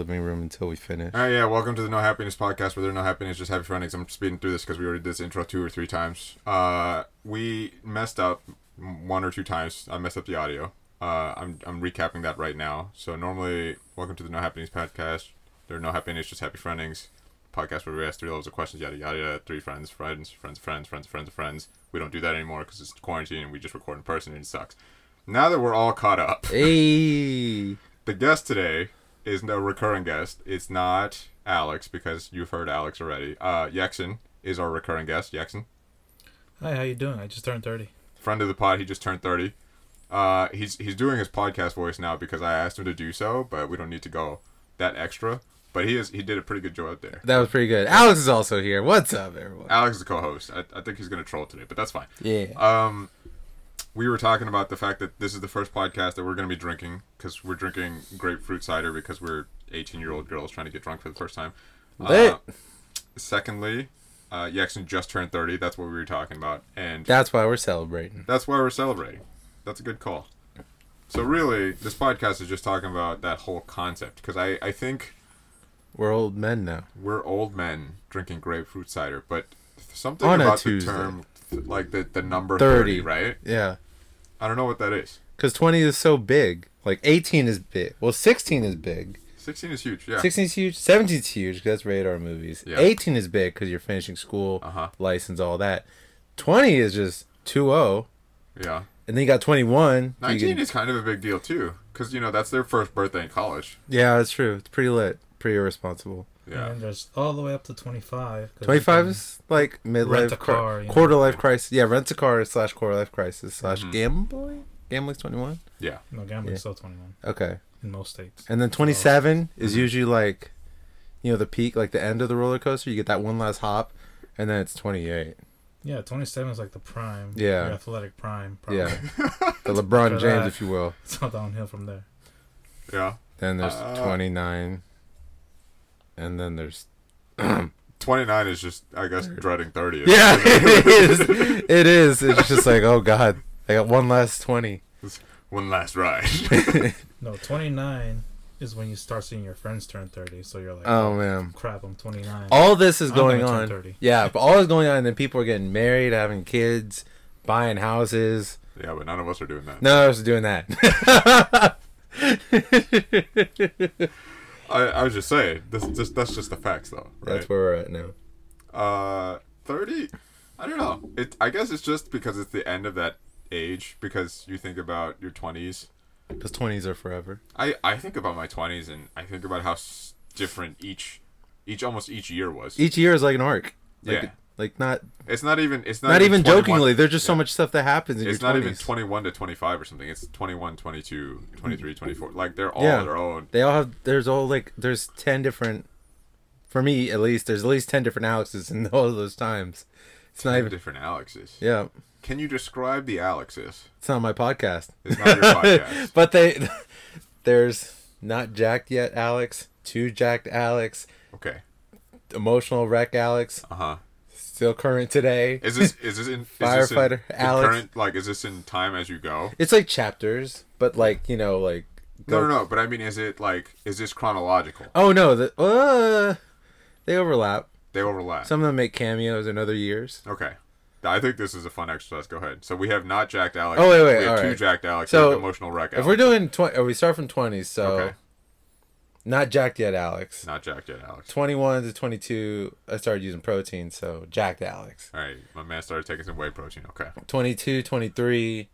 living room until we finish. All right, yeah. Welcome to the No Happiness podcast, where there's no happiness, just happy friends. I'm speeding through this because we already did this intro two or three times. Uh, we messed up one or two times. I messed up the audio. Uh, I'm I'm recapping that right now. So normally, welcome to the No Happiness podcast. There's no happiness, just happy friendings. Podcast where we ask three levels of questions, yada yada yada. Three friends, friends, friends, friends, friends, friends, friends. We don't do that anymore because it's quarantine and we just record in person and it sucks. Now that we're all caught up, Hey, the guest today is no recurring guest. It's not Alex because you've heard Alex already. Uh, Yeksson is our recurring guest. Yeksson, Hi, how you doing? I just turned 30. friend of the pod. He just turned thirty. Uh, he's he's doing his podcast voice now because I asked him to do so, but we don't need to go that extra. But he is he did a pretty good job there. that was pretty good. Alex is also here. What's up, everyone? Alex is the co-host. I, I think he's gonna troll today, but that's fine. Yeah. Um, we were talking about the fact that this is the first podcast that we're going to be drinking because we're drinking grapefruit cider because we're 18 year old girls trying to get drunk for the first time. Lit. Uh, secondly, uh, Yeksson just turned 30. That's what we were talking about. And That's why we're celebrating. that's why we're celebrating. That's a good call. So, really, this podcast is just talking about that whole concept because I, I think We're old men now. we're old men drinking grapefruit cider, but something On about the term, like the, the number 30. 30, right? Yeah. I don't know what that is. Because 20 is so big. Like 18 is big. Well, 16 is big. 16 is huge, yeah. 16 is huge. 17 is huge 'cause that's radar movies. Yeah. 18 is big because you're finishing school, Uh huh. license, all that. 20 is just 2 0. Yeah. And then you got 21. so you 19 can- is kind of a big deal, too. Because, you know, that's their first birthday in college. yeah, that's true. It's pretty lit. Pretty irresponsible. Yeah. And there's all the way up to 25. 25 is like midlife Rent a cri- car, know. quarter life crisis. Yeah, rent a car slash quarter life crisis slash Mhm. gambling. Gambling's 21. Yeah. No, gambling's Yeah. still 21 Okay. in most states. And then 27 is Mhm. usually like, you know, the peak, like the end of the roller coaster. You get that one last hop, and then it's 28. Yeah, 27 is like the prime. Yeah. Your athletic prime. Probably. Yeah. The LeBron James, that- if you will. It's all downhill from there. Yeah. Then there's Uh, 29. And then there's. 29 is just, I guess, dreading 30. Yeah, it is. It is. It's just like, oh, God. I got one last 20. One last ride. No, 29 is when you start seeing your friends turn 30. So you're like, Oh, man. crap, I'm 29. All this is I'm going on. Yeah, but all is going on, and then people are getting married, having kids, buying houses. yeah, but none of us are doing that. None of us are doing that. I, I was just saying, this just, that's just the facts, though. Right? That's where we're at now. Uh, 30? I don't know. It. I guess it's just because it's the end of that age, because you think about your 20s. Because 20s are forever. I, I think about my 20s, and I think about how s- different each, each almost each year was. Each year is like an arc. Like, Yeah. Like, not It's not even. It's not, not, even 21 jokingly. There's just so much stuff that happens in It's not 20s. even 21 to 25 or something. It's 21, 22, 23, 24. Like they're all Yeah. their own. They all have. There's all like. There's ten different. For me, at least, there's at least ten different Alexes in all of those times. It's not even. different Alexes. Yeah, Can you describe the Alexes? it's not my podcast. It's not your podcast. but they, there's not jacked yet, Alex. Two jacked Alex. Okay. Emotional wreck Alex. Uh huh. Still current today. Is this is this in is this in- Firefighter in Alex. Current, like is this in time as you go? It's like chapters, but like you know, like. No, no, no. But I mean, is it like is this chronological? Oh no, the uh, they overlap. They overlap. Some of them make cameos in other years. okay. I think this is a fun exercise. Go ahead. So we have not jacked Alex. Oh, wait, wait, We have two alright. jacked Alex. So, emotional wreck. If Alex. we're doing twenty, we start from twenties, so Okay. Not jacked yet, Alex. not jacked yet, Alex. Twenty-one to twenty-two, I started using protein, so jacked Alex. All right, my man started taking some whey protein. Okay. 22, 23,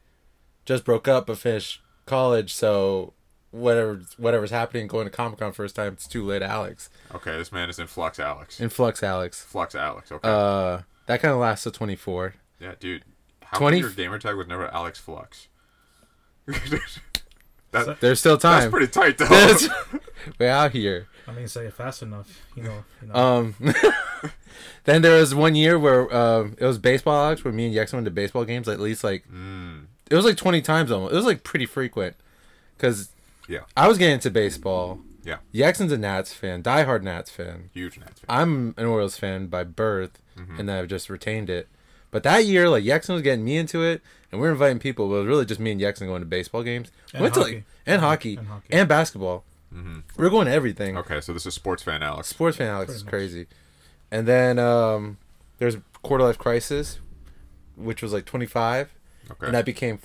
just broke up but finished college, so whatever whatever's happening, going to Comic Con first time, it's too late, Alex. Okay, this man is in flux, Alex. In flux, Alex. Flux, Alex. Okay. Uh, that kind of lasts to twenty-four. yeah, dude. How 20 20... your gamer tag was never Alex Flux? that, There's still time. that's pretty tight, though. There's- We're out here. I mean, say it fast enough. You know. You know. Um, then there was one year where um, it was baseball, Alex, where me and Yex went to baseball games at least like mm, it was like twenty times almost. It was like pretty frequent because Yeah. I was getting into baseball. Yeah. Yeksson's a Nats fan, diehard Nats fan. huge Nats fan. I'm an Orioles fan by birth, Mhm. and I've just retained it. But that year, like Yeksson was getting me into it, and we were inviting people. But it was really just me and Yeksson going to baseball games. And Went to, hockey. like, and hockey And hockey. and basketball. Mm-hmm. We're going to everything. Okay, so this is sports fan Alex. Sports fan Alex Pretty is much. crazy. And then um, there's quarter life crisis, which was like 25, Okay. and that became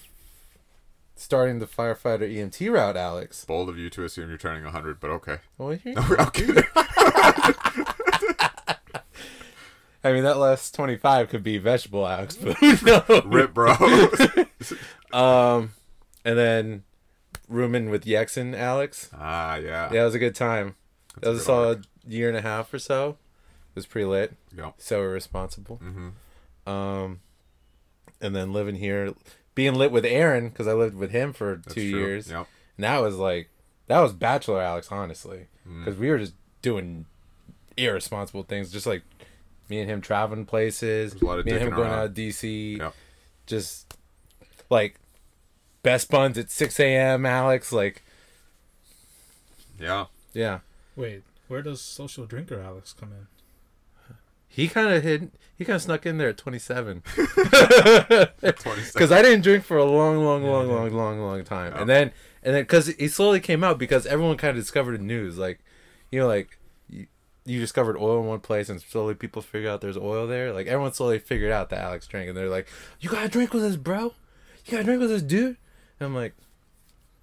starting the firefighter EMT route. Alex. Bold of you to assume you're turning 100, but okay. Oh, here- No, I'm kidding. I mean, that last 25 could be vegetable Alex, but who knows? Rip, bro. Um, and then rooming with Yeksson Alex. ah, yeah. Yeah, it was a good time. That's that was a solid year and a half or so. It was pretty lit. Yep. So irresponsible. Mm-hmm. Um, and then living here, being lit with Aaron because I lived with him for That's two true. years. Yep. And that was like, that was bachelor Alex, honestly, Mm. because we were just doing irresponsible things, just like me and him traveling places, a lot of me and him dicking going around. out of DC, Yep. just like best buns at six a.m. Alex, like Yeah. yeah, Wait, where does social drinker Alex come in? he kind of hid, he kind of snuck in there at twenty-seven. 27. because I didn't drink for a long, long, long, yeah. long, long, long time, Yeah. and then and then because he slowly came out because everyone kind of discovered the news, like you know, like you, you discovered oil in one place, and slowly people figure out there's oil there. Like everyone slowly figured out that Alex drank, and they're like, "You gotta drink with us, bro. You gotta drink with us, dude." I'm like,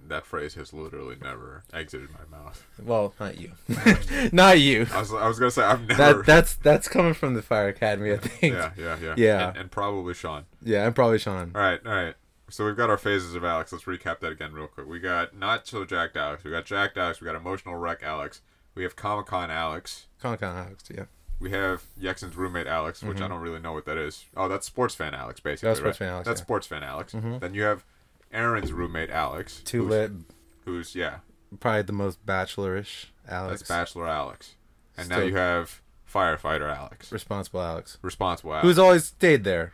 That phrase has literally never exited my mouth. "Well, not you, not you." I was, I was gonna say I've never. That that's that's coming from the Fire Academy, I think. yeah, yeah, yeah, Yeah. and, and probably Sean. Yeah, and probably Sean. All right, all right. So we've got our phases of Alex. Let's recap that again real quick. We got not so jacked Alex. We got jacked Alex. We got emotional wreck Alex. We have Comic Con Alex. Comic Con Alex, yeah. We have Yeksson's roommate Alex, which I don't really know what that is. Oh, that's sports fan Alex, basically. That's sports fan Alex, That's yeah. sports fan Alex. Mhm. Then you have Aaron's roommate Alex. Too who's, lit, Who's yeah, probably the most bachelorish Alex. that's Bachelor Alex. And now you have firefighter Alex, responsible Alex. responsible Alex. Who's always stayed there.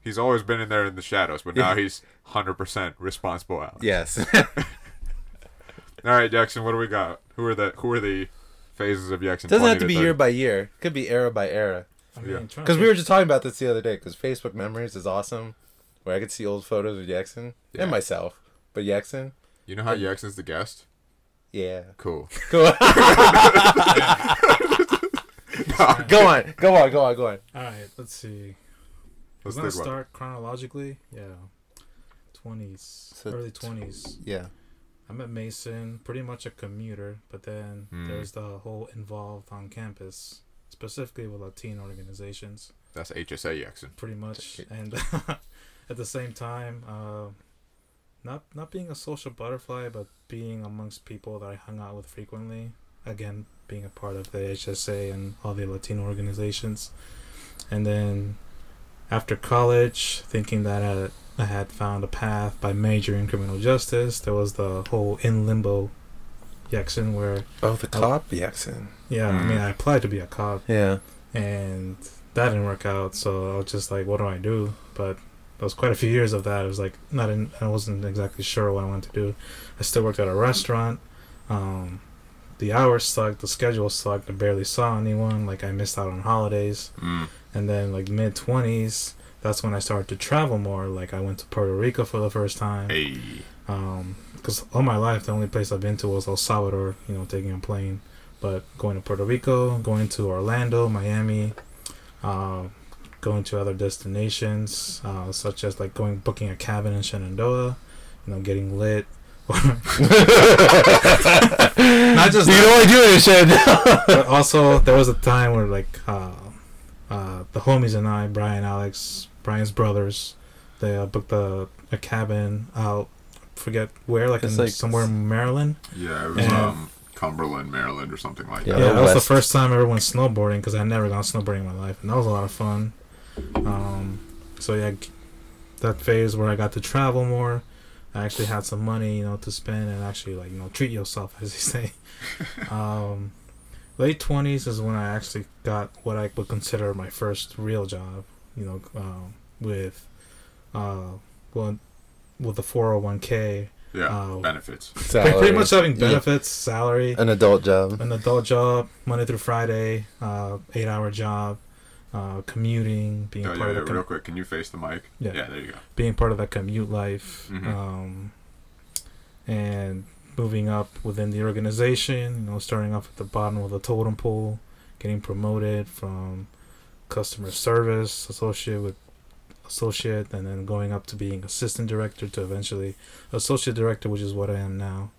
he's always been in there in the shadows, but now he's hundred percent responsible Alex. Yes. All right, Jackson. What do we got? Who are the Who are the phases of Jackson? Doesn't have to be 30? year by year. Could be era by era. I mean, Yeah. Because we were just talking about this the other day. Because Facebook Memories is awesome, where I could see old photos of Jackson Yeah. and myself. But Jackson, You know how Jackson's the guest? yeah. Cool. Go on. go on. Go on. Go on. Go on. All right, let's see. Let's We're gonna think about. start chronologically. Yeah, twenties, So early tw- twenties. Yeah. I met Mason, pretty much a commuter, but then Hmm. there's the whole involved on campus, specifically with Latino organizations, That's HSA Jackson. pretty much. And at the same time, uh, not not being a social butterfly, but being amongst people that I hung out with frequently. Again, being a part of the HSA and all the Latino organizations, and then after college, thinking that I, I had found a path by majoring in criminal justice, there was the whole in limbo Jackson where Oh, the cop Jackson. yeah, I mean Mm. I applied to be a cop Yeah. and that didn't work out, so I was just like, what do I do? But there was quite a few years of that. It was like not in, I wasn't exactly sure what I wanted to do. I still worked at a restaurant. Um, the hours sucked, the schedule sucked. I barely saw anyone. Like I missed out on holidays. Mm. And then like mid twenties, that's when I started to travel more. Like I went to Puerto Rico for the first time. Hey. Um 'cause because all my life the only place I've been to was El Salvador. You know, taking a plane. But going to Puerto Rico, going to Orlando, Miami, uh, going to other destinations, uh, such as like going booking a cabin in Shenandoah, you know, getting lit. Not just you that. only do it, shit. but also there was a time where like uh, uh, the homies and I, Brian, Alex, Brian's brothers, they uh, booked a, a cabin out, forget where, like in like- somewhere in Maryland. Yeah, it was, Yeah. um, Cumberland, Maryland, or something like Yeah. Yeah, that was the first time I ever went snowboarding because I never gone snowboarding in my life, and that was a lot of fun. Um, so yeah, that phase where I got to travel more, I actually had some money, you know, to spend and actually like you know treat yourself, as they say. um, late twenties is when I actually got what I would consider my first real job, you know, um, with, uh, well, with the four hundred one k. Yeah, Oh. benefits. Salary. Pretty much having Yeah. benefits, salary, An adult job. an adult job, Monday through Friday, uh, eight hour job, uh, commuting, being Oh, part yeah, of the com- real quick, can you face the mic? Yeah. Yeah, there you go. being part of that commute life, Mhm. um, and moving up within the organization. You know, starting off at the bottom of the totem pole, getting promoted from customer service associate with associate, and then going up to being assistant director to eventually associate director, which is what I am now.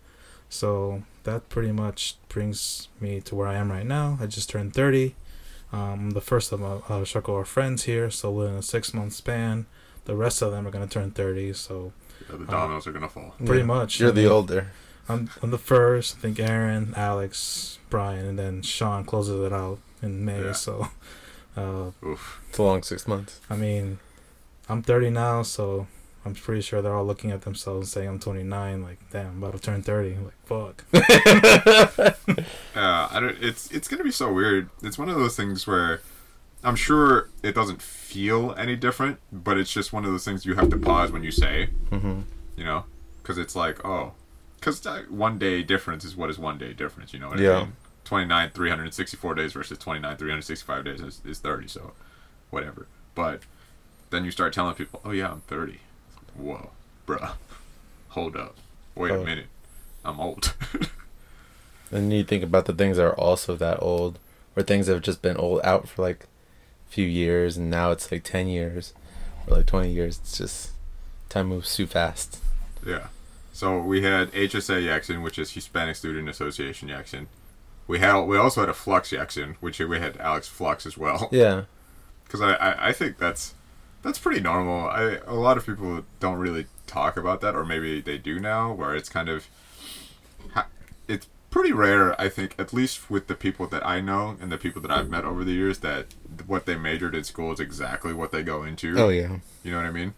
So that pretty much brings me to where I am right now. I just turned 30. Um, the first of my uh, circle of friends here, so within a six month span, the rest of them are gonna turn 30. So Yeah, the dominoes are gonna fall. pretty Yeah. much, You're I the older. I'm, I'm the first. I think Aaron, Alex, Brian, and then Sean closes it out in May. Yeah. So, uh, Oof. It's a long six months. I mean, I'm 30 now, so I'm pretty sure they're all looking at themselves and saying I'm 29. Like, damn, I'm about to turn 30. Like, fuck. Yeah, I don't. It's it's gonna be so weird. It's one of those things where I'm sure it doesn't feel any different, but it's just one of those things you have to pause when you say. Mm-hmm. You know, because it's like oh, because one day difference is what is one day difference. You know what Yeah. I mean? 29, 364 days versus 29, 365 days is, is 30. So, whatever. But then you start telling people, oh yeah, I'm 30. Whoa, bruh, hold up, wait Oh. a minute, I'm old. And you think about the things that are also that old, or things that have just been old out for like a few years, and now it's like ten years, or like twenty years. It's just time moves too fast. Yeah. So we had HSA Yeksson, which is Hispanic Student Association Yeksson. We had we also had a Flux Yeksson, which we had Alex Flux as well. Yeah, Because I, I, I think that's that's pretty normal. I a lot of people don't really talk about that, or maybe they do now, where it's kind of it's pretty rare. I think at least with the people that I know and the people that I've met over the years, that what they majored in school is exactly what they go into. Oh yeah, You know what I mean?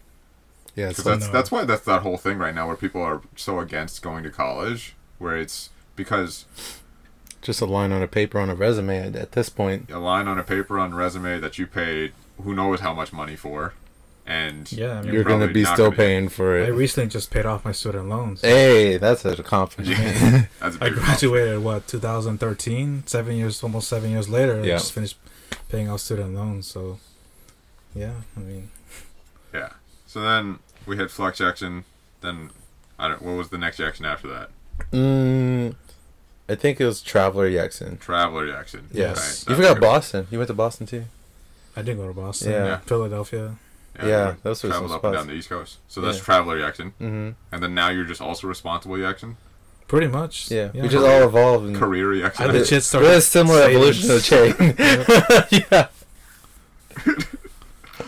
yeah. Because that's that's why that's that whole thing right now where people are so against going to college, where it's because just a line on a paper on a resume at, at this point. a line on a paper on resume that you paid who knows how much money for, and Yeah, I mean, You're gonna be still gonna- paying for it. I recently just paid off my student loans. Hey, that's a compliment. Yeah, that's a I graduated what 2013. Seven years, almost seven years later, I just finished paying off student loans. So, yeah, I mean, Yeah. So then we had Flux Jackson. Then I don't. What was the next Jackson after that? mm, I think it was Traveler Jackson. Traveler Jackson. Yes. Right, You forgot. Boston. You went to Boston too. I did go to Boston, Yeah. Yeah. Philadelphia. Yeah, we those were traveled some up and spots. down the East Coast. So that's Yeah. Traveler Jackson, hmm and then now you're just also responsible Jackson, Pretty much. Yeah, we yeah. just all evolved. And career I Jackson. legit We're started a similar evolution of savings. Che. yeah.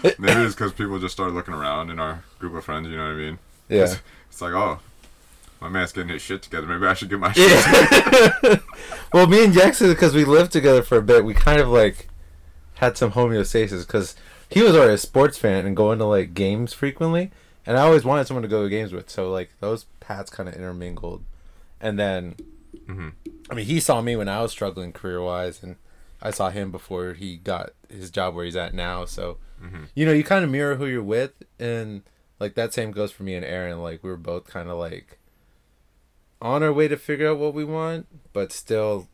Maybe it's because people just started looking around in our group of friends. You know what I mean? Yeah. It's like, oh, my man's getting his shit together. Maybe I should get my shit. Yeah. well, me and Jackson, because we lived together for a bit, we kind of like had some homeostasis because he was already a sports fan and going to like games frequently, and I always wanted someone to go to games with. So like those paths kind of intermingled, and then Mhm. I mean he saw me when I was struggling career wise, and I saw him before he got his job where he's at now. So Mhm. you know you kind of mirror who you're with, and like that same goes for me and Aaron. Like we were both kind of like on our way to figure out what we want, but still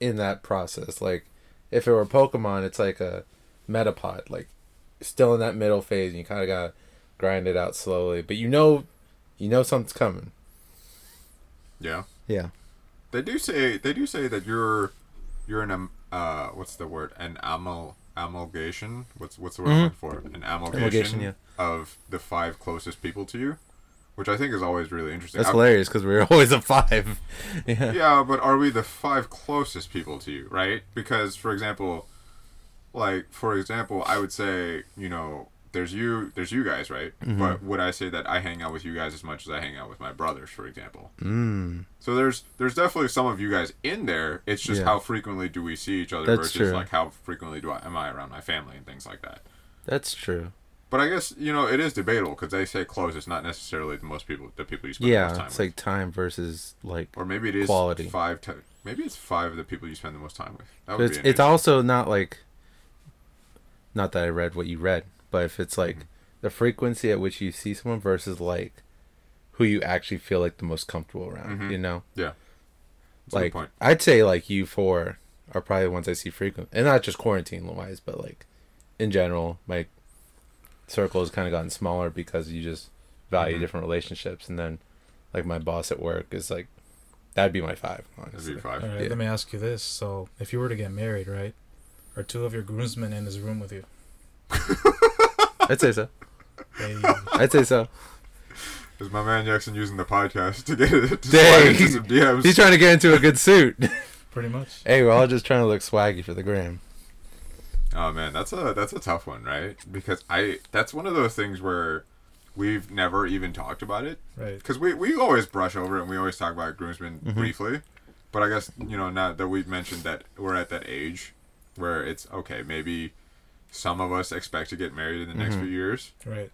in that process. Like if it were Pokemon, it's like a Metapod, like still in that middle phase, and you kind of gotta grind it out slowly. But you know, you know something's coming. Yeah. Yeah. They do say they do say that you're you're an um, uh what's the word an amal amalgamation what's what's the word I'm Mhm. for an amalgamation, Amalgamation, yeah. of the five closest people to you, which I think is always really interesting. That's I- hilarious because we're always a five. yeah. yeah, but are we the five closest people to you, right? Because for example, like for example, I would say you know there's you there's you guys, right? Mm-hmm. But would I say that I hang out with you guys as much as I hang out with my brothers, for example? Mm. So there's there's definitely some of you guys in there. It's just Yeah. how frequently do we see each other That's versus true. like how frequently do I am I around my family and things like that. That's true. But I guess you know it is debatable because they say close. is not necessarily the most people the people you spend the most time with. Yeah, it's with. like time versus like. or maybe it is quality. five to maybe it's five of the people you spend the most time with. That would it's be it's also not like. Not that I read what you read, but if it's like Mhm. the frequency at which you see someone versus like who you actually feel like the most comfortable around, Mhm. you know. That's a good like. I'd say like you four are probably the ones I see frequent, and not just quarantine wise, but like in general, my circle has kind of gotten smaller because you just value Mhm. different relationships, and then like my boss at work is like That'd be my five. That'd Honestly. be five. All right, Yeah. let me ask you this: So, if you were to get married, right, are two of your groomsmen in this room with you? I'd say so. Hey, I'd say so. Is my man Jackson using the podcast to get it to Dang. slide into some DMs? He's trying to get into a good suit. pretty much. hey, we're all just trying to look swaggy for the gram. Oh man, that's a that's a tough one, right? Because I that's one of those things where we've never even talked about it Right. because we we always brush over it and we always talk about groomsmen Mhm. briefly, but I guess you know now that we've mentioned that we're at that age where it's okay, maybe some of us expect to get married in the next Mhm. few years. Right.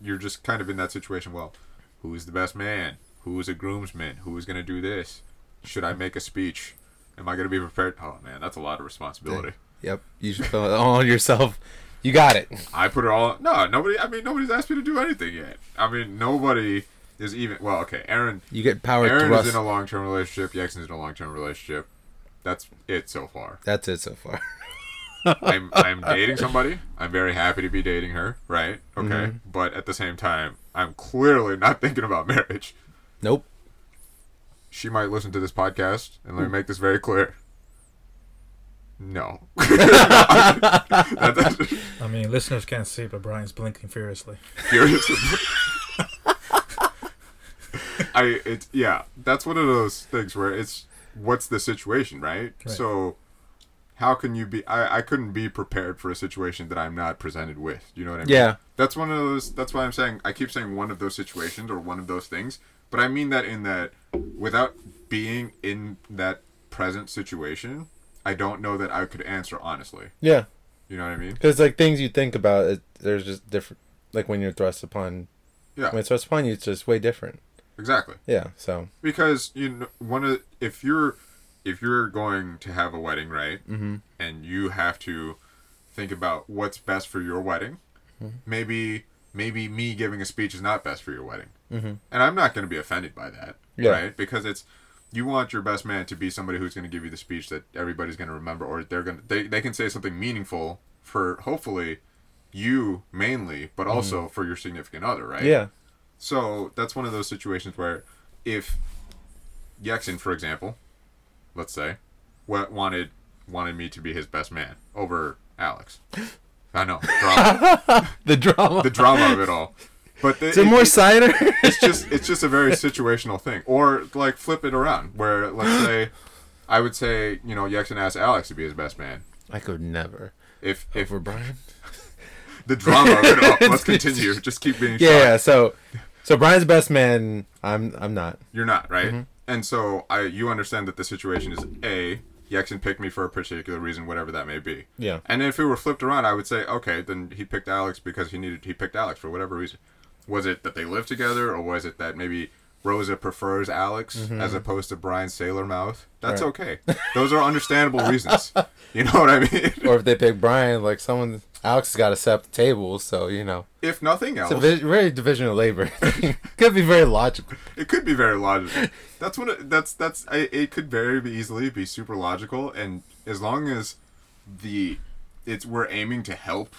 You're just kind of in that situation. Well, who's the best man? Who's a groomsman? Who's gonna do this? Should I make a speech? Am I gonna be prepared? Oh man, that's a lot of responsibility. Yep, you should put it all on yourself. You got it. I put it all. No, nobody. I mean, nobody's asked me to do anything yet. I mean, nobody is even. Well, okay, Aaron. You get power Aaron thrust. is in a long-term relationship. Jackson's in a long-term relationship. That's it so far. That's it so far. I'm I'm dating somebody. I'm very happy to be dating her. Right. Okay. Mhm. But at the same time, I'm clearly not thinking about marriage. Nope. She might listen to this podcast, and let me make this very clear. No. I mean, listeners can't see, but Brian's blinking furiously. furious. I it's yeah, that's one of those things where it's what's the situation, right? Right. So how can you be I, I couldn't be prepared for a situation that I'm not presented with. You know what I mean? Yeah. That's one of those that's why I'm saying I keep saying one of those situations or one of those things, but I mean that in that without being in that present situation, I don't know that I could answer honestly. Yeah. You know what I mean? Because like things you think about, it, there's just different. Like when you're thrust upon, Yeah. when it's thrust upon you, it's just way different. Exactly. Yeah. So. because you know one of if you're if you're going to have a wedding right Mm-hmm. and you have to think about what's best for your wedding Mhm. maybe maybe me giving a speech is not best for your wedding Mm-hmm. and i'm not going to be offended by that Yeah. right because it's you want your best man to be somebody who's going to give you the speech that everybody's going to remember or they're going to they, they can say something meaningful for hopefully you mainly but mm-hmm. also for your significant other right Yeah. so that's one of those situations where if Yeksson, for example, let's say, wa- wanted wanted me to be his best man over Alex. I know drama, The drama. the drama of it all. But the, Is it more cider? it's just it's just a very situational thing. Or like flip it around, where let's say I would say you know Yeksson asked Alex to be his best man. I could never. If if Over Brian. the drama let's continue. Just keep being Yeah. yeah. So, so Brian's best man. I'm. I'm not. You're not, right? Mm-hmm. And so I you understand that the situation is A, Yeksson picked me for a particular reason, whatever that may be. Yeah. And if it were flipped around, I would say, okay, then he picked Alex because he needed he picked Alex for whatever reason. Was it that they live together or was it that maybe Rosa prefers Alex as opposed to Brian Sailor Mouth? That's Mm-hmm. Right. okay. Those are understandable reasons. You know what I mean? Or if they pick Brian, like someone, Alex has got to set up the table. So you know, If nothing else, it's a vi- very division of labor. Could be very logical. It could be very logical. That's what it, that's that's I, it could very easily be super logical, and as long as the it's we're aiming to help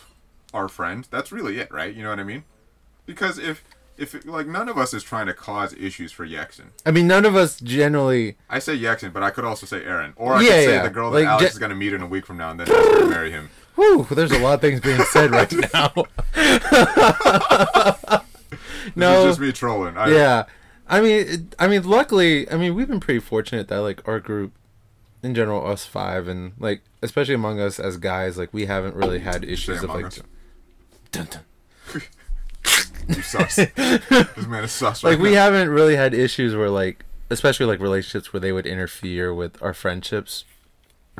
our friend, that's really it, right? You know what I mean? Because if if like none of us is trying to cause issues for Yeksson. I mean, none of us generally. I say Yeksson, but I could also say Aaron, or I Yeah, could say yeah. the girl Like, that Alex Je- is gonna meet in a week from now and then ask her to marry him. Whew, there's a lot of things being said right now. No. just me trolling. I, yeah i mean it, i mean luckily i mean we've been pretty fortunate that like our group in general us five and like especially among us as guys like we haven't really had issues of like dun, dun. You sus. this man is sus. Right like we now. haven't really had issues where like especially like relationships where they would interfere with our friendships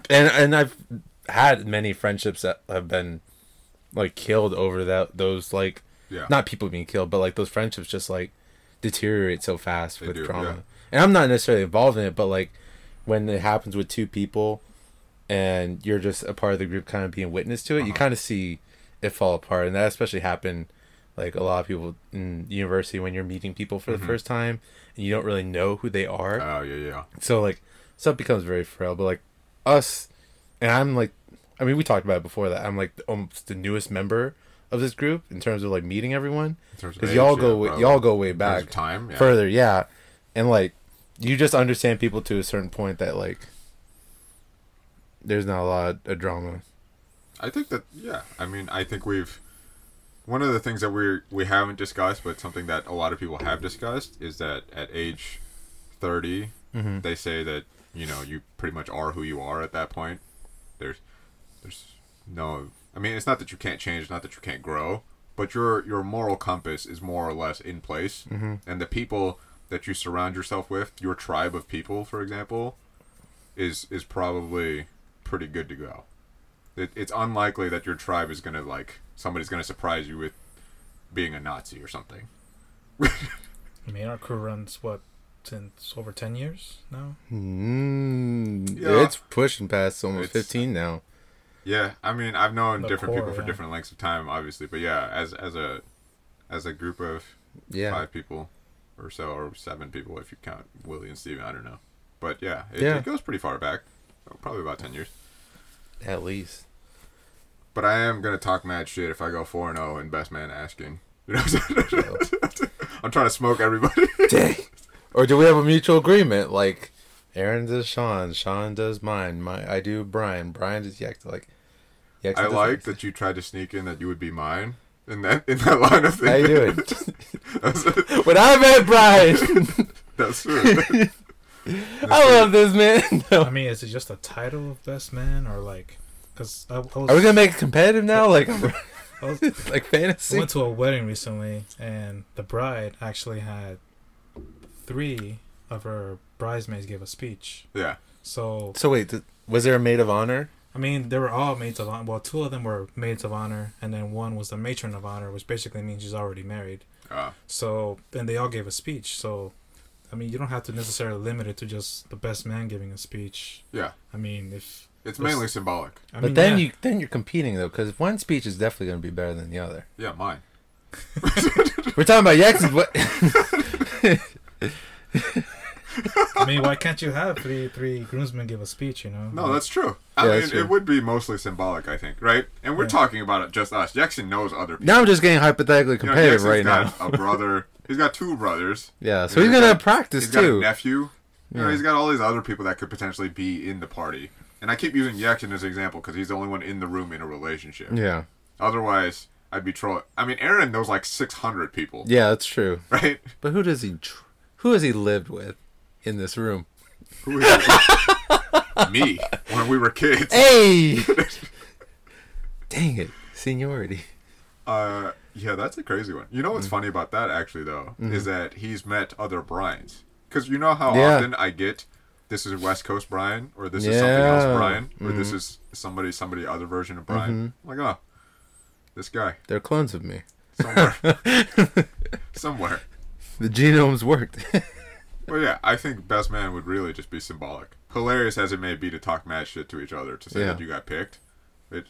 and and i've had many friendships that have been like killed over that those like Yeah. not people being killed, but like those friendships just like deteriorate so fast They with do, trauma. yeah. And I'm not necessarily involved in it, but like when it happens with two people and you're just a part of the group kind of being witness to it, you Uh-huh. kind of see it fall apart. And that especially happened like a lot of people in university when you're meeting people for Mm-hmm. the first time and you don't really know who they are. Oh yeah, yeah. So like stuff becomes very frail. But like us, and I'm like, I mean, we talked about it before that I'm like almost the newest member of this group in terms of like meeting everyone In terms of because y'all yeah, go way, probably. y'all go way In terms of back time yeah. further, yeah, and like you just understand people to a certain point that like there's not a lot of drama. I think that yeah. I mean, I think we've one of the things that we we haven't discussed, but something that a lot of people have discussed is that at age 30 Mhm. they say that you know you pretty much are who you are at that point. There's there's no. I mean, it's not that you can't change, it's not that you can't grow, but your your moral compass is more or less in place, Mhm. and the people that you surround yourself with, your tribe of people, for example, is is probably pretty good to go. It, it's unlikely that your tribe is gonna like somebody's gonna surprise you with being a Nazi or something. I mean, our crew runs what since over ten years now. Mm, Yeah. It's pushing past almost It's- 15 now. Yeah, I mean, I've known The different core, people for yeah. different lengths of time, obviously, but yeah, as as a as a group of Yeah. five people or so, or seven people if you count Willie and Steven, I don't know, but yeah, it, Yeah. it goes pretty far back, probably about ten years. At least. But I am gonna talk mad shit if I go four and oh zero in best man asking. You know, I'm trying to smoke everybody. Dang. Or do we have a mutual agreement? Like, Aaron does Sean, Sean does mine, my I do Brian, Brian does Yex. Like, Yex I like Yex. that you tried to sneak in that you would be mine in that in that line of things. How you thinking. doing? that's, when I met Brian, that's true. I love this man. No. I mean, is it just a title of best man or like? Because I, I was, Are we gonna make it competitive now? Like, I was like I fantasy? went to a wedding recently, and the bride actually had three of her bridesmaids give a speech. yeah, So So wait, th- was there a maid of honor? I mean, they were all maids of honor. Well, two of them were maids of honor, and then one was the matron of honor, which basically means she's already married. uh, So, and they all gave a speech. So, I mean, you don't have to necessarily limit it to just the best man giving a speech. yeah. I mean, if It's This- mainly symbolic. I but mean, then yeah. you then you're competing though, because one speech is definitely gonna be better than the other. Yeah, mine. We're talking about Yex's. What? I mean, why can't you have three three groomsmen give a speech? You know? No, that's true. I Yeah, mean, true. it would be mostly symbolic, I think, right? And we're Yeah. talking about it just us. Jackson knows other people. now I'm just getting hypothetically You know, competitive Jackson's right now. a brother. He's got two brothers. Yeah, so He's he's gonna got- practice He's got a too. nephew. You know, he's got all these other people that could potentially be in the party. And I keep using Jackson as an example because he's the only one in the room in a relationship. Yeah, Otherwise, I'd be trolling. I mean, Aaron knows like 600 people, yeah, that's true. right? But who does he? Tr- who has he lived with in this room? Who is? Me when we were kids. Hey, dang it, seniority. Uh, yeah, that's a crazy one. You know Mm. what's funny about that actually though is that he's met other Brians. Because you know how. Yeah. often I get this is West Coast Brian or this is something else Brian or this Mhm. is somebody somebody other version of Brian. Mm-hmm. I'm like, oh, this guy They're clones of me. somewhere, somewhere. The genomes worked. Well, yeah, I think best man would really just be symbolic. Hilarious as it may be to talk mad shit to each other to say Yeah. that you got picked. It,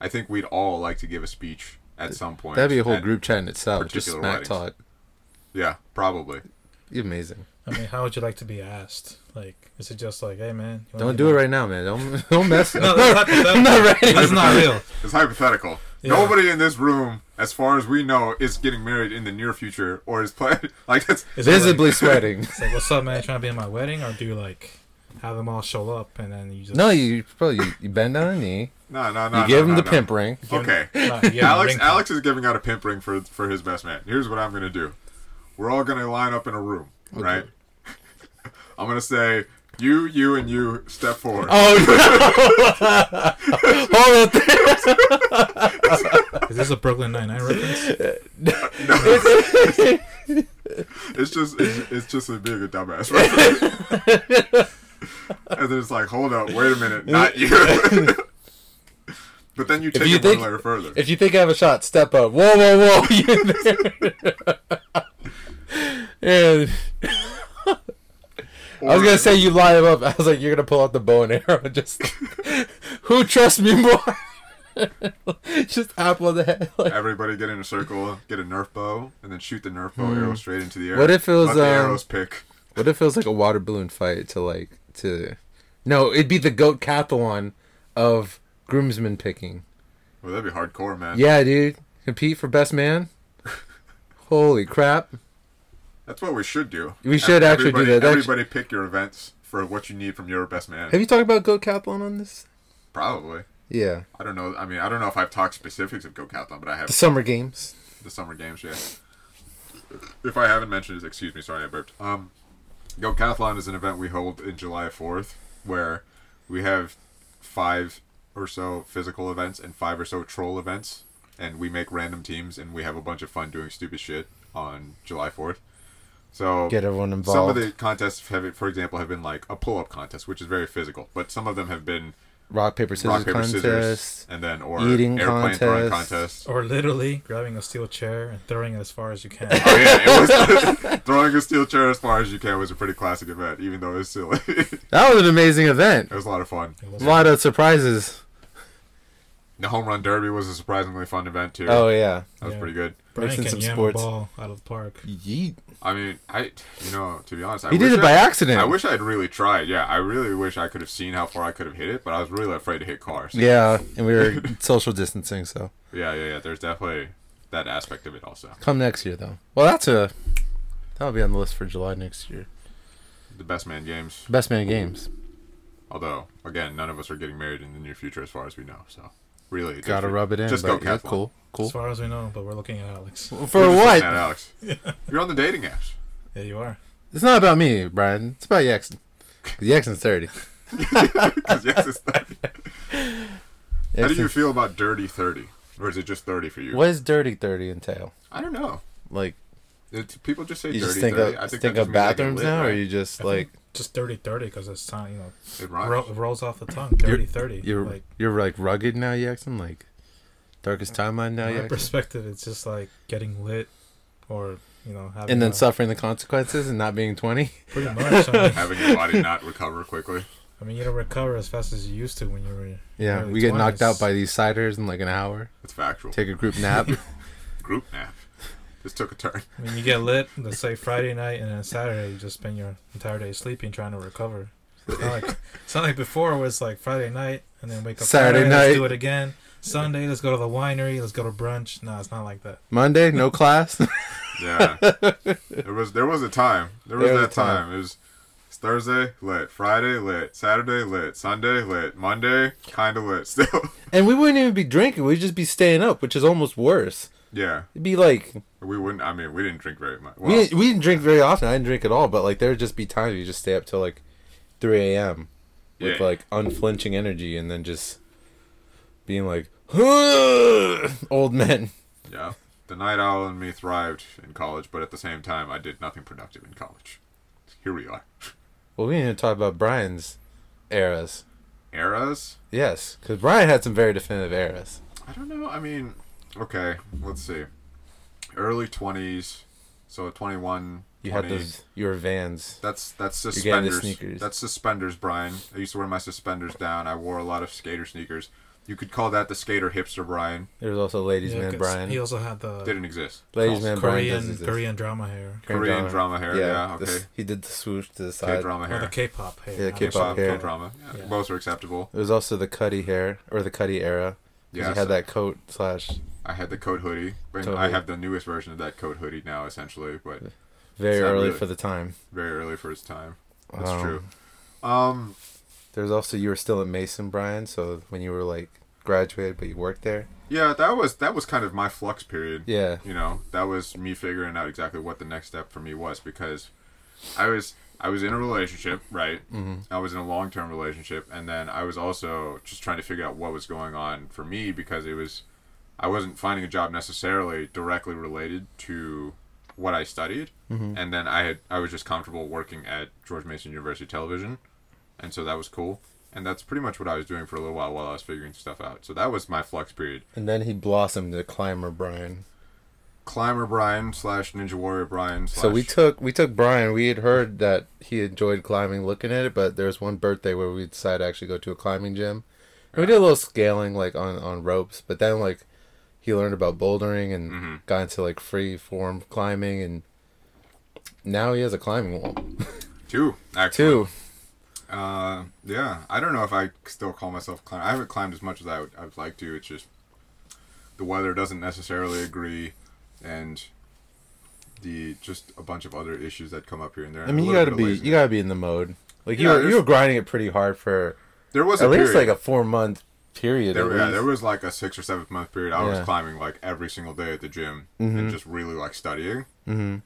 I think we'd all like to give a speech at some point. That'd be a whole group chat in itself. Just smack weddings. talk. Yeah, probably. Amazing. I mean, how would you like to be asked? Like, is it just like, hey man, you Don't do it right now, man. Don't don't mess. No, I'm that's not, not- I'm not ready. That's not real. It's hypothetical. Yeah. Nobody in this room, as far as we know, is getting married in the near future or is planning. Like that's Is it like- Visibly sweating. It's like, what's up, man? Trying to be in my wedding, or do you like have them all show up and then you just No, you probably you, you bend down a knee. no, no, no. You give no, him no, the no. pimp ring. Okay. no, you give 'em a Alex, ring Alex is giving out a pimp ring for for his best man. Here's what I'm gonna do. We're all gonna line up in a room, right? I'm gonna say you, you, and you step forward. Oh no! Hold on. Is this a Brooklyn Nine Nine reference? No, It's just it's, it's just a being a dumbass. Right? and then it's like, hold up, wait a minute, not you. but then you take you it think- one layer further. if you think I have a shot, step up. Whoa, whoa, whoa! You're there. I was gonna say you line him up. I was like, you're gonna pull out the bow and arrow. and Just who trusts me more? just apple on the head. Like, Everybody get in a circle, get a Nerf bow, and then shoot the Nerf bow arrow straight into the air. Hmm. What if it was, Let the um, arrows pick? what if it was like a water balloon fight to like to? No, it'd be the goat cathalon of groomsmen picking. Well, that'd be hardcore, man. Yeah, dude. Compete for best man. Holy crap! That's what we should do. We should actually do Everybody- that. That's- Everybody pick your events for what you need from your best man. Have you talked about Go Cathlon on this? Probably. Yeah, I don't know. I mean, I don't know if I've talked specifics of Go Cathlon, but I have the Summer Games. the summer games. Yeah. If I haven't mentioned it, excuse me. Sorry, I burped. Um, Go Cathlon is an event we hold in July Fourth, where we have five or so physical events and five or so troll events, and we make random teams and we have a bunch of fun doing stupid shit on July Fourth. So Get everyone involved. some of the contests have, for example, have been like a pull-up contest, which is very physical, but some of them have been rock paper scissors rock paper contest. scissors, and then or eating airplane throwing contest. contest. Or literally grabbing a steel chair and throwing it as far as you can. Oh yeah, it was throwing a steel chair as far as you can was a pretty classic event, even though it was silly. That was an amazing event. It was a lot of fun. A lot of surprises. The home run derby was a surprisingly fun event too. Oh yeah. that was Yeah. pretty good. Brian Mixing some sports. ball out of the park. Yeet. I mean, I you know to be honest, I He did wish it by I- accident. I wish I'd really tried. Yeah, I really wish I could have seen how far I could have hit it, but I was really afraid to hit cars. Yeah, and we were social distancing, so yeah, yeah. yeah. There's definitely that aspect of it also. come next year though. Well, that's a that'll be on the list for July next year. The best man games. Best man games. Although, again, none of us are getting married in the near future, as far as we know. So, really, Got to just- rub it in. Just but go yeah, cool. Cool. As far as we know, but we're looking at Alex. For We're looking what? at Alex. You're on the dating apps. Yeah, you are. It's not about me, Brian. It's about Yeksson. Yeksson's thirty. 'Cause yes, it's 30. How do you feel about Dirty 30? Or is it just 30 for you? What does dirty thirty entail? I don't know. Like It, people just say you dirty just think 30. of I think, think of means I get bathrooms lit, now, or right? you just I like think just dirty thirty because it's time, you know, It ro- it rolls off the tongue. Dirty thirty. you're like you're like rugged now, Yeksson? Like darkest timeline now, from my Yeksson? perspective, it's just like getting lit, or you know, having And then a- suffering the consequences and not being twenty. Pretty much. I mean, Having your body not recover quickly. I mean, you don't recover as fast as you used to when you were. Yeah, we get knocked out by these ciders in like an hour. It's factual. Take a group nap. Group nap. Just took a turn. I mean, you get lit. Let's say Friday night, and then Saturday you just spend your entire day sleeping, trying to recover. It's not like it's not like before. It was like Friday night, and then wake up Saturday Saturday, night. Let's do it again. Sunday, let's go to the winery. Let's go to brunch. No, it's not like that. Monday, no class. Yeah. there was there was a time. There was There that a time. time. It was it's Thursday lit, Friday lit, Saturday lit, Sunday lit, Monday kind of lit still. and we wouldn't even be drinking. We'd just be staying up, which is almost worse. yeah. It'd be like We wouldn't I mean, we didn't drink very much. we didn't, we didn't drink very often. I didn't drink at all, but like there would just be times you just stay up till like three a.m. with Yeah. like unflinching energy, and then just being like old men. yeah. The night owl and me thrived in college, but at the same time I did nothing productive in college. Here we are. Well, we didn't even talk about Brian's eras. Eras? Yes, because Brian had some very definitive eras. I don't know. I mean, okay, let's see. Early 20s, so 21, You 20. had those your Vans. That's that's You're the suspenders. sneakers. That's suspenders, Brian. I used to wear my suspenders down. I wore a lot of skater sneakers. You could call that the skater hipster, Brian. There was also Ladies Yeah, Man 'cause Brian. He also had the Didn't exist. Ladies Man Brian Korean exist. Korean drama hair Korean drama hair, yeah, the- okay. he did the swoosh to the K side. drama or the. K-pop hair. Yeah, not K-pop the- K-pop, hair. K-drama. Yeah, Yeah. Both are acceptable. There was also the Cuddy hair or the Cuddy era. 'cause Yeah, he had so that coat slash I had the coat hoodie. And Coat I have the newest version of that coat hoodie now, essentially, but very early really- for the time. very early for its time. That's Um, true. Um, There's also you were still at Mason, Brian. So when you were like graduated, but you worked there. yeah, that was that was kind of my flux period. Yeah, you know that was me figuring out exactly what the next step for me was because i was i was in a relationship right hmm i was in a long-term relationship and then i was also just trying to figure out what was going on for me because it was i wasn't finding a job necessarily directly related to what i studied hmm and then i had i was just comfortable working at george mason university television and so that was cool and that's pretty much what i was doing for a little while while i was figuring stuff out so that was my flux period And then he blossomed to climber Brian. climber brian slash ninja warrior brian slash So we took we took Brian. We had heard that he enjoyed climbing, looking at it. But there was one birthday where we decided to actually go to a climbing gym. And we did a little scaling, like on on ropes. But then like he learned about bouldering and Mhm. got into like free form climbing, and now he has a climbing wall two actually Two. Uh, yeah. I don't know if I still call myself climb. I haven't climbed as much as I would, I would like to. It's just the weather doesn't necessarily agree, and the just a bunch of other issues that come up here and there. I mean, you gotta be you gotta be in the mode. Like you Yeah, were you were grinding it pretty hard for There was at least period. like a four month period. There, yeah, there was like a six or seven month period. I was climbing like every single day at the gym Mhm. and just really like studying. Mm-hmm.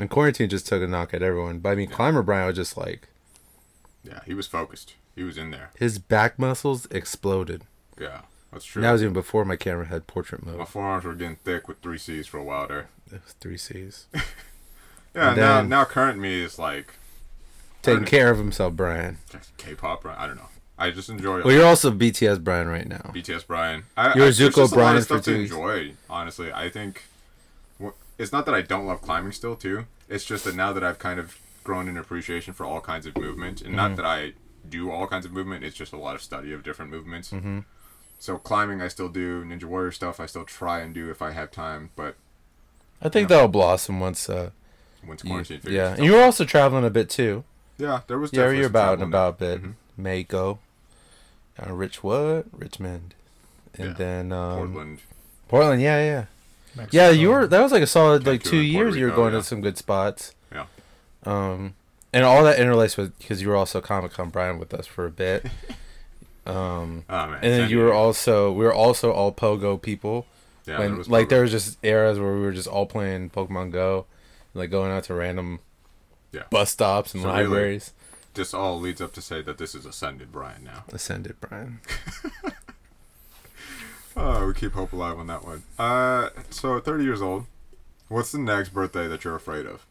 And quarantine just took a knock at everyone. But I mean, Climber Brian was just like Yeah, he was focused. He was in there. his back muscles exploded. Yeah, that's true. And that was even before my camera had portrait mode. My forearms were getting thick with three C's for a while there. It was three C's. Yeah, And now then- now current me is like Taking care of himself, Brian. K-pop. right? I don't know. I just enjoy. It. Well, you're also BTS Brian right now. BTS Brian. I, You're I, Zuko just a lot of stuff to weeks. enjoy. Honestly, I think it's not that I don't love climbing still too. It's just that now that I've kind of grown an appreciation for all kinds of movement, and Mm-hmm. not that I do all kinds of movement. It's just a lot of study of different movements. Mm-hmm. So climbing, I still do. Ninja Warrior stuff, I still try and do if I have time. But I think that'll blossom once. Uh, once quarantine figures, yeah, and you were also traveling a bit too. yeah, there was Yeah, you're about and about a bit. Mhm. Mako, uh, Rich what? Richmond, and Yeah. then um, Portland. Portland. Yeah, yeah, Mexico. yeah. You were that was like a solid like two and Puerto years. You were going yeah. to some good spots. Yeah. Um, and all that interlaced with because you were also Comic Con Brian with us for a bit. um, Oh man. and then San you were also we were also all Pogo people. yeah, when there was like Pogo. there was just eras where we were just all playing Pokemon Go, like going out to random Yeah. bus stops and So really- libraries. This all leads up to say that this is ascended Brian now. Ascended Brian. Oh, we keep hope alive on that one. Uh, so 30 years old. What's the next birthday that you're afraid of?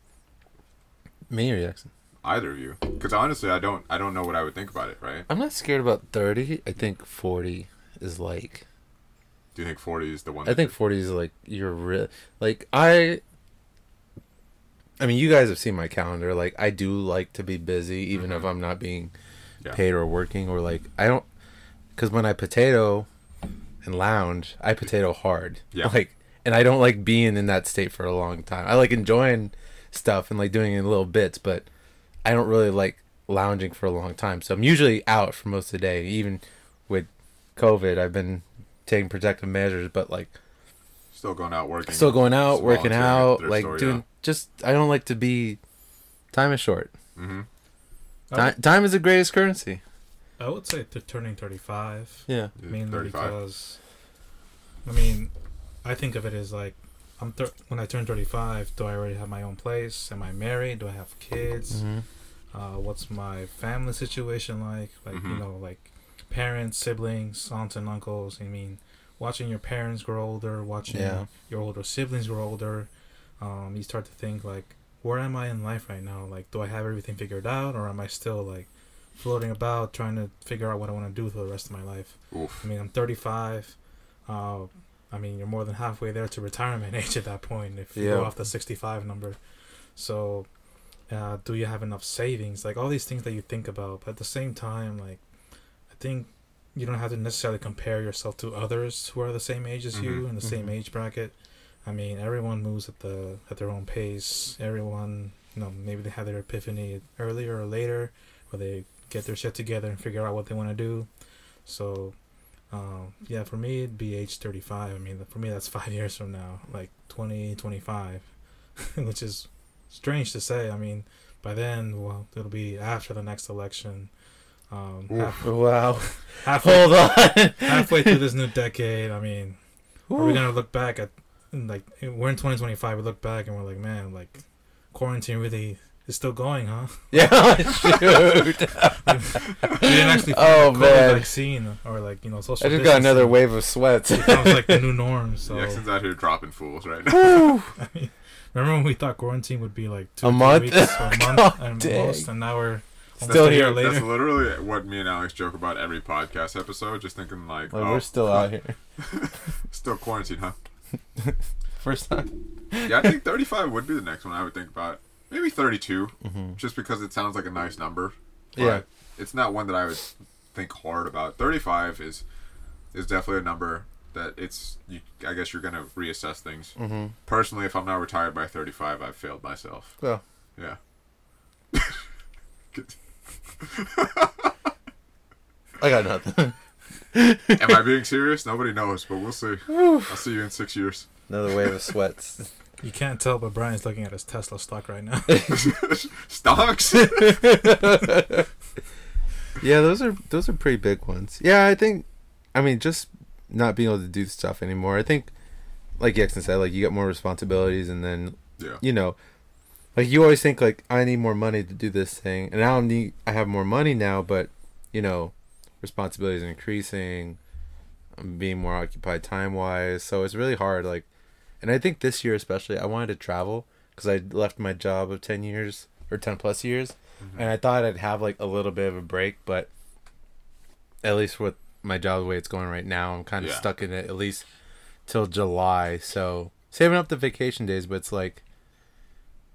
Me or Yeksson? Either of you, because honestly, I don't, I don't know what I would think about it. Right? I'm not scared about 30. I think 40 is like. Do you think 40 is the one? I think 40 is like you're real. Like I. I mean, you guys have seen my calendar. Like I do like to be busy, even if Mhm. I'm not being Yeah. paid or working, or like I don't. Because when I potato and lounge, I potato hard. Yeah. Like, and I don't like being in that state for a long time. I like enjoying stuff and like doing it in little bits, but I don't really like lounging for a long time. So I'm usually out for most of the day. Even with COVID, I've been taking protective measures, but like Still going out working. still going out, working out, like doing just. I don't like to be. Time is short. Mm-hmm. Time, would, time is the greatest currency. I would say th- turning 35. Yeah. mainly 35. because I mean, I think of it as like I'm thir- when I turn 35, do I already have my own place? Am I married? Do I have kids? Mm-hmm. Uh, what's my family situation like? Like you Mhm. know, like parents, siblings, aunts and uncles. I mean, watching your parents grow older, watching Yeah. your older siblings grow older, um, you start to think like, where am I in life right now? Like, do I have everything figured out, or am I still like floating about trying to figure out what I want to do for the rest of my life? Oof. I mean, I'm 35. Uh, I mean, you're more than halfway there to retirement age at that point if you go off the 65 number. So, uh, do you have enough savings? Like all these things that you think about. But at the same time, like, I think you don't have to necessarily compare yourself to others who are the same age as you Mhm. in the same Mhm. age bracket. I mean, everyone moves at the at their own pace. Everyone, you know, maybe they have their epiphany earlier or later, where they get their shit together and figure out what they want to do. So, um, yeah, for me, it'd be age 35. I mean, for me, that's five years from now, like 20, 25, which is strange to say. I mean, by then, well, it'll be after the next election. Um, Oof. half, Wow. halfway, Hold on. halfway through this new decade, I mean, are we Ooh. gonna look back at like we're in 2025? We look back and we're like, man, like quarantine really is still going, huh? Yeah, shoot. We didn't actually find Oh, a COVID man. vaccine or like you know social. I just got another wave of sweats. becomes like the new norm. So Yeksson's out here dropping fools right now. I mean, remember when we thought quarantine would be like two A month? weeks or a month God and dang. most, and now we're Still almost here year later. That's literally what me and Alex joke about every podcast episode. Just thinking like, Like, oh, we're still out here. still quarantine, huh? First time. Yeah, I think 35 would be the next one I would think about. Maybe 32, Mm-hmm. just because it sounds like a nice number. But Yeah. it's not one that I would think hard about. 35 is is definitely a number that it's. You, I guess you're gonna reassess things. Mm-hmm. Personally, if I'm not retired by 35, I've failed myself. Well. Yeah. I got nothing. Am I being serious? Nobody knows, but we'll see. I'll see you in six years. Another wave of sweats. You can't tell, but Brian's looking at his Tesla stock right now. Stocks. yeah, those are those are pretty big ones. Yeah, I think. I mean, just not being able to do stuff anymore. I think, like Yeksson said, like you get more responsibilities, and then yeah. you know, like you always think like I need more money to do this thing, and now I need I have more money now, but you know, responsibilities are increasing. I'm being more occupied time wise, so it's really hard. Like, and I think this year especially, I wanted to travel because I left my job of ten years or ten plus years, Mhm. and I thought I'd have like a little bit of a break, but at least with my job the way it's going right now, I'm kind of Yeah. stuck in it at least till July. So saving up the vacation days, but it's like,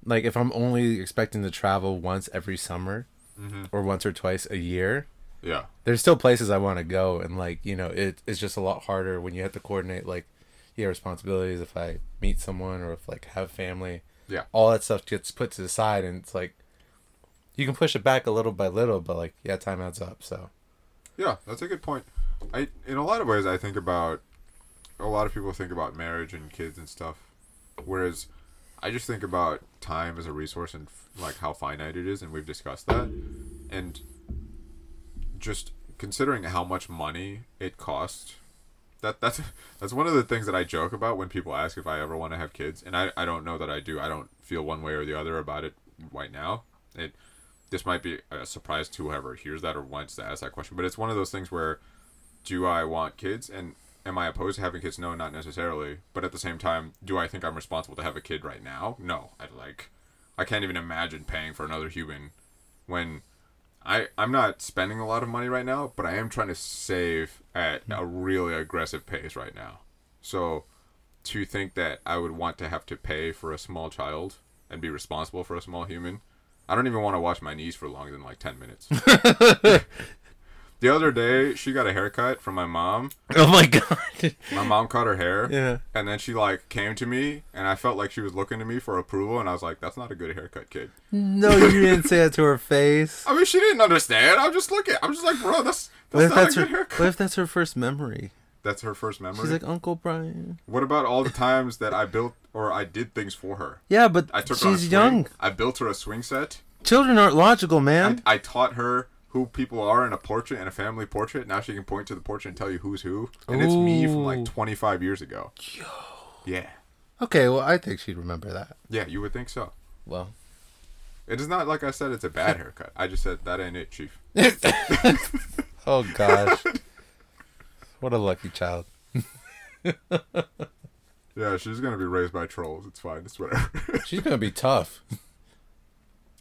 like if I'm only expecting to travel once every summer hmm or once or twice a year, Yeah. there's still places I want to go, and like you know, it, it's just a lot harder when you have to coordinate like yeah responsibilities. If I meet someone or if like have family, Yeah. all that stuff gets put to the side, and it's like you can push it back a little by little, but like yeah, time adds up. So Yeah, that's a good point. I in a lot of ways I think about a lot of people think about marriage and kids and stuff, whereas I just think about time as a resource and like how finite it is, and we've discussed that, and just considering how much money it costs. That that's that's one of the things that I joke about when people ask if I ever want to have kids, and I, I don't know that I do. I don't feel one way or the other about it right now. It this might be a surprise to whoever hears that or wants to ask that question, but it's one of those things where do I want kids and am I opposed to having kids? No, not necessarily. But at the same time, do I think I'm responsible to have a kid right now? No. I like I can't even imagine paying for another human when I I'm not spending a lot of money right now, but I am trying to save at hmm. a really aggressive pace right now. So to think that I would want to have to pay for a small child and be responsible for a small human, I don't even want to wash my knees for longer than like 10 minutes. the other day, she got a haircut from my mom. oh my god, My mom cut her hair. yeah. And then she like came to me, and I felt like she was looking to me for approval, and I was like, "That's not a good haircut, kid." No, you didn't say that to her face. I mean, she didn't understand. I'm just looking. I'm just like, bro, that's What that's if not that's a her? good haircut. What if that's her first memory? That's her first memory. She's like Uncle Brian. what about all the times that I built or I did things for her? Yeah, but I took her she's young. I built her a swing set. Children aren't logical, I, man. I taught her who people are in a portrait and a family portrait. Now she can point to the portrait and tell you who's who. And it's me from like 25 years ago. Yeah. okay, well, I think she'd remember that. Yeah, you would think so. Well, It is not like I said it's a bad haircut. I just said that ain't it, chief. oh gosh, what a lucky child. Yeah, she's gonna be raised by trolls. It's fine. It's whatever. She's gonna be tough.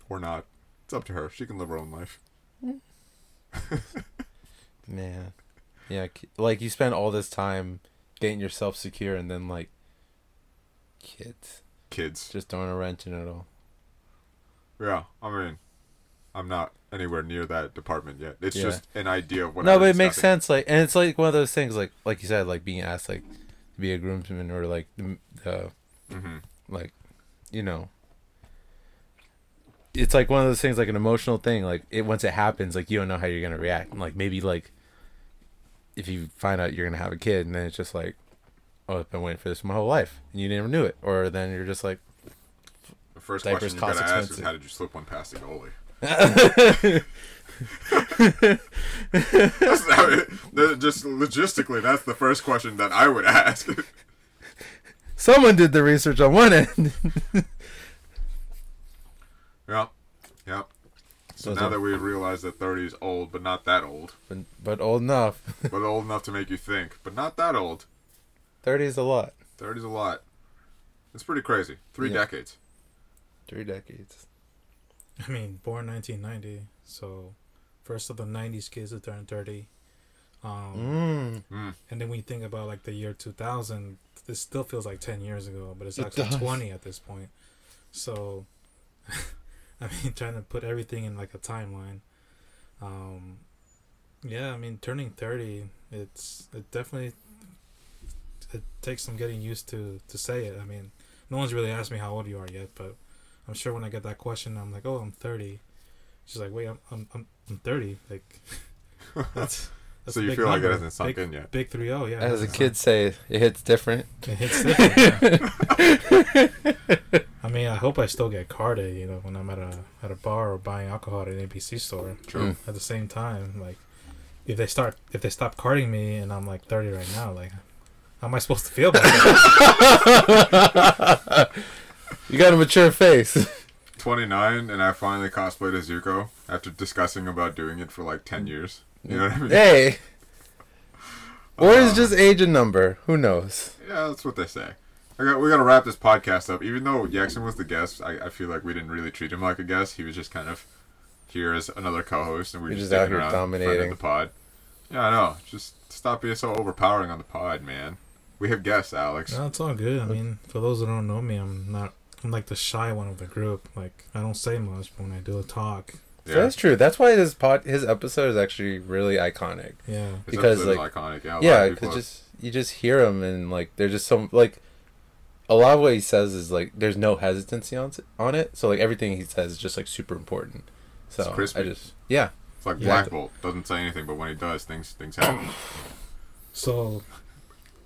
or not. It's up to her. She can live her own life. Man, yeah, like you spend all this time getting yourself secure, and then like kids Kids. just throwing a wrench in it all. Yeah, I mean, I'm not anywhere near that department yet. It's Yeah. just an idea of what. no, but it makes sense. Like, and it's like one of those things, like like you said, like being asked like to be a groomsman or like the, the Mhm. like you know it's like one of those things like an emotional thing like it once it happens like you don't know how you're gonna react. And like maybe like if you find out you're gonna have a kid and then it's just like oh i've been waiting for this my whole life and you never knew it. Or then you're just like The first question you gotta cost ask is how did you slip one past the goalie? That's the- just logistically, that's the first question that I would ask. someone did the research on one end yeah, yeah. So Those now are- that we realize that 30 is old, but not that old, but, but old enough but old enough to make you think, but not that old. 30 is a lot 30 is a lot. It's pretty crazy. Three Yeah. decades. three decades I mean, born 1990, so first of the 90s kids to turn 30. Um, mm. Mm. And then when you think about like the year 2000, this still feels like 10 years ago, but it's It actually does. 20 at this point. So, I mean, trying to put everything in like a timeline. Um, yeah, I mean, turning 30, it's it definitely it takes some getting used to to say it. I mean, no one's really asked me how old you are yet, but I'm sure when I get that question, I'm like, oh, I'm 30. She's like, wait, I'm I'm I'm, I'm 30. Like, that's That's So you big feel like it hasn't sunk big, in yet? Big three zero, yeah. As the It's kids say, it hits different. It hits different. yeah. I mean, I hope I still get carded, you know, when I'm at a at a bar or buying alcohol at an ABC store. True. Mm. At the same time, like, if they start if they stop carding me and I'm like 30 right now, like, how am I supposed to feel about that? You got a mature face. 29 and I finally cosplayed as Zuko after discussing about doing it for like 10 mm. years. You know what I mean? hey. Or is Uh, just age a number? Who knows? Yeah, that's what they say. I got, we got to wrap this podcast up. Even though Yeksson was the guest, I, I feel like we didn't really treat him like a guest. He was just kind of here as another co-host, and we were You're just, just out here around, friend of dominating. the pod. Yeah, I know. Just stop being so overpowering on the pod, man. We have guests, Alex. no, it's all good. I mean, for those that don't know me, I'm not. I'm like the shy one of the group. Like, I don't say much, but when I do a talk, Yeah, That's true. That's why his pod, his episode is actually really iconic. yeah. This because, episode is like- iconic. Yeah, Yeah, because just you just hear him and like there's just some like a lot of what he says is like there's no hesitancy on on it. So like everything he says is just like super important. So It's crispy. I just yeah. it's like Yeah. Black Bolt doesn't say anything, but when he does, things things happen. So,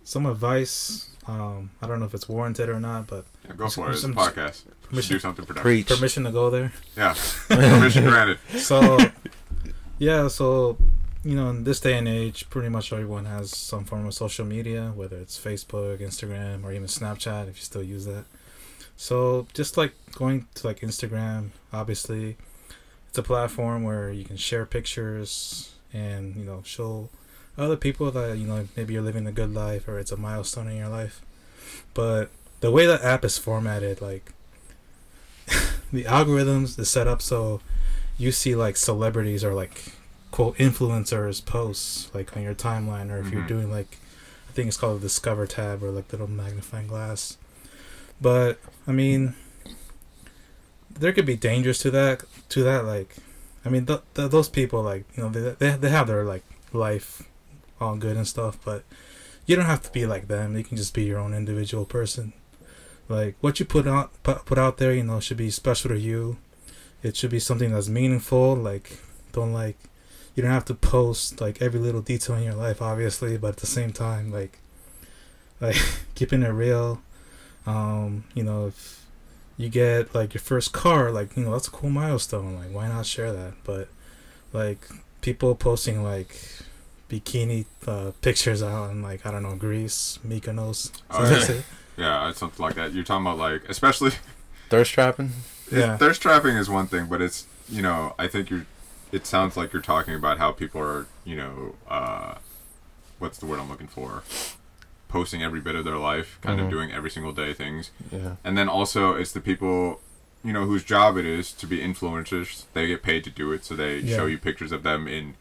some advice. Um, I don't know if it's warranted or not, but Yeah, go for it. It's a podcast. Should permission- do something productive. Preach. permission to go there. Yeah, permission granted. So, yeah, so you know, in this day and age, pretty much everyone has some form of social media, whether it's Facebook, Instagram, or even Snapchat, if you still use that. So, just like going to like Instagram, obviously, it's a platform where you can share pictures and you know show other people that you know maybe you're living a good life or it's a milestone in your life. But the way the app is formatted, like the algorithms is set up so you see like celebrities or like quote influencers posts like on your timeline or if you're Mhm. doing like I think it's called the discover tab or like little magnifying glass. But I mean there could be dangers to that to that like I mean th- th- those people like you know they, they they have their like life all good and stuff but you don't have to be like them. You can just be your own individual person. Like what you put out put, out there you know should be special to you. It should be something that's meaningful like don't like you don't have to post like every little detail in your life obviously but at the same time like like keeping it real. Um you know if you get like your first car like you know that's a cool milestone. Like why not share that? But like people posting like bikini uh, pictures out in like i don't know greece mykonos Oh, yeah. Yeah, something like that. You're talking about like, especially Thirst trapping. Yeah. thirst trapping is one thing, but it's you know I think you're. It sounds like you're talking about how people are you know uh, what's the word I'm looking for, posting every bit of their life, kind Mhm. of doing every single day things, Yeah. and then also it's the people. You know whose job it is to be influencers. They get paid to do it, so they Yeah. show you pictures of them in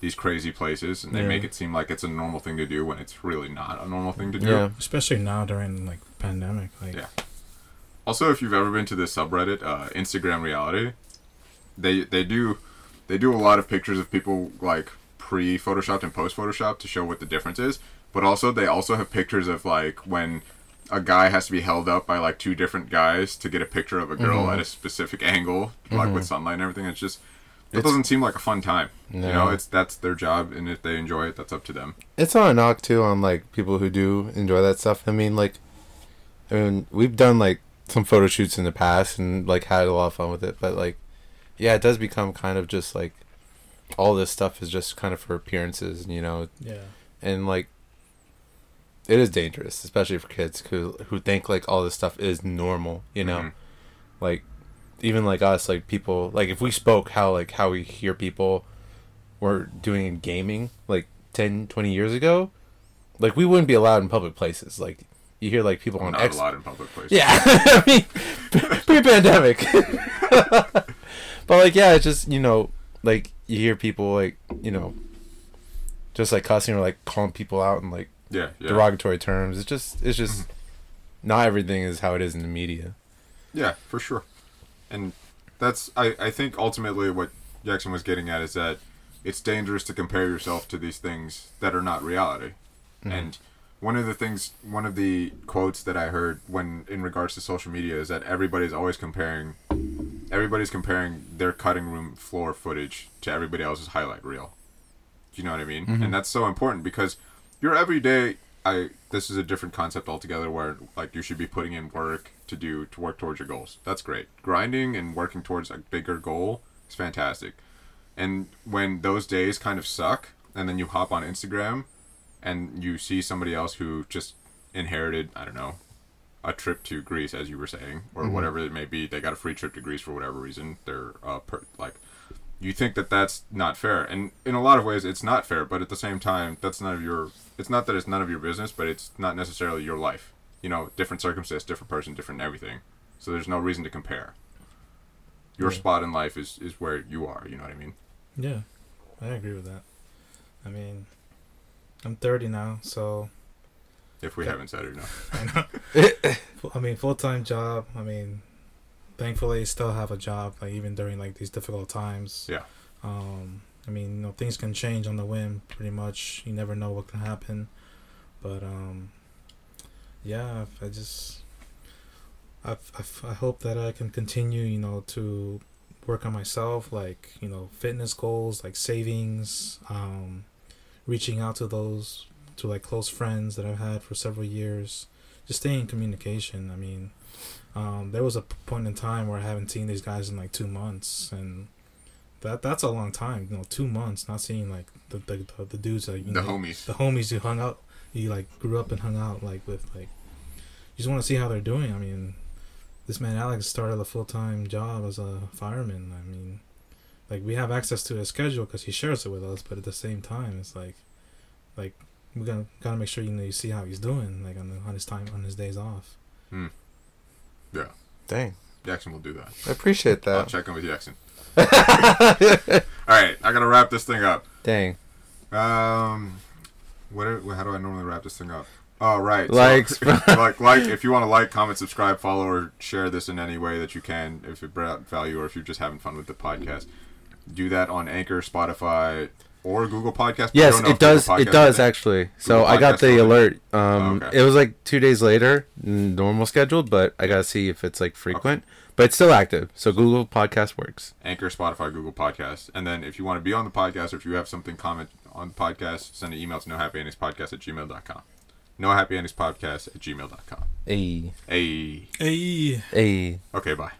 these crazy places, and they Yeah. make it seem like it's a normal thing to do when it's really not a normal thing to do. Yeah. especially now during like pandemic like Yeah. Also, if you've ever been to the subreddit uh, Instagram Reality, they they do they do a lot of pictures of people like pre photoshopped and post photoshopped to show what the difference is. But also, they also have pictures of like when a guy has to be held up by like two different guys to get a picture of a girl Mhm. at a specific angle, like Mhm. with sunlight and everything. It's just it It's- doesn't seem like a fun time. No. You know, it's that's their job, and if they enjoy it, that's up to them. It's not a knock too on like people who do enjoy that stuff. I mean, like, I mean, we've done like some photo shoots in the past and like had a lot of fun with it. But like, yeah, it does become kind of just like all this stuff is just kind of for appearances, you know, yeah and like it is dangerous, especially for kids who who think like all this stuff is normal, you know, Mhm. like even like us, like people, like if we spoke how like how we hear people were doing in gaming like 10, 20 years ago, like we wouldn't be allowed in public places. Like you hear like people on not X. a lot in public places. Yeah, I mean, pre-pandemic. but like, yeah, it's just you know, like you hear people like you know, just like cussing or like calling people out in like yeah, yeah. derogatory terms. It's just, it's just, Mhm. not everything is how it is in the media. Yeah, for sure. And that's I, I think ultimately what Yeksson was getting at is that it's dangerous to compare yourself to these things that are not reality. Mhm. And one of the things one of the quotes that I heard when in regards to social media is that everybody's always comparing everybody's comparing their cutting room floor footage to everybody else's highlight reel. Do You know what I mean? Mhm. And that's so important because your everyday. I this is a different concept altogether. Where like you should be putting in work to do to work towards your goals. That's great. Grinding and working towards a bigger goal is fantastic. And when those days kind of suck, and then you hop on Instagram, and you see somebody else who just inherited, I don't know, a trip to Greece, as you were saying, or Mhm. whatever it may be. They got a free trip to Greece for whatever reason. They're uh, per, like, you think that that's not fair, and in a lot of ways, it's not fair. But at the same time, that's none of your. It's not that it's none of your business, but it's not necessarily your life. You know, different circumstance, different person, different everything. So there's no reason to compare. Your Yeah. spot in life is is where you are. You know what I mean? Yeah, I agree with that. I mean, I'm 30 now, so If we Okay. haven't said it enough. I know. I mean, full time job. I mean, thankfully, still have a job. Like even during like these difficult times. Yeah. Um, I mean, you know, things can change on the whim. Pretty much, you never know what can happen. But um, yeah, I just, I, I, I hope that I can continue. You know, to work on myself, like you know, fitness goals, like savings, um, reaching out to those to like close friends that I've had for several years. Just stay in communication. I mean, um, there was a point in time where I haven't seen these guys in like two months, and that that's a long time. You know, two months not seeing like the the, the, dudes that you The know, homies. the homies you hung out, you like grew up and hung out like with. Like, you just want to see how they're doing. I mean, this man Alex started a full time job as a fireman. I mean, like we have access to his schedule because he shares it with us, but at the same time, it's like, like we gotta gotta make sure you know you see how he's doing, like on the, on his time on his days off. Mm. Yeah. Dang, Yeksson will do that. I appreciate that. I'll check in with Yeksson. All right, I gotta wrap this thing up. Dang, Um, what? are- How do I normally wrap this thing up? Oh, right. so- like, like. If you want to like, comment, subscribe, follow, or share this in any way that you can, if it brought value, or if you're just having fun with the podcast, do that on Anchor, Spotify, or Google Podcast. Yes, it does. It does is a thing. actually. So Google I got the already? alert. Um, Oh, okay. it was like two days later, normal scheduled, but I gotta see if it's like frequent. But it's still active. So Google Podcast works. Anchor, Spotify, Google Podcast, And then if you want to be on the podcast or if you have something comment on the podcast, send an email to nohappyendingspodcast at gmail.com. Nohappyendingspodcast at gmail.com. Hey, Hey. Hey. hey. Okay, bye.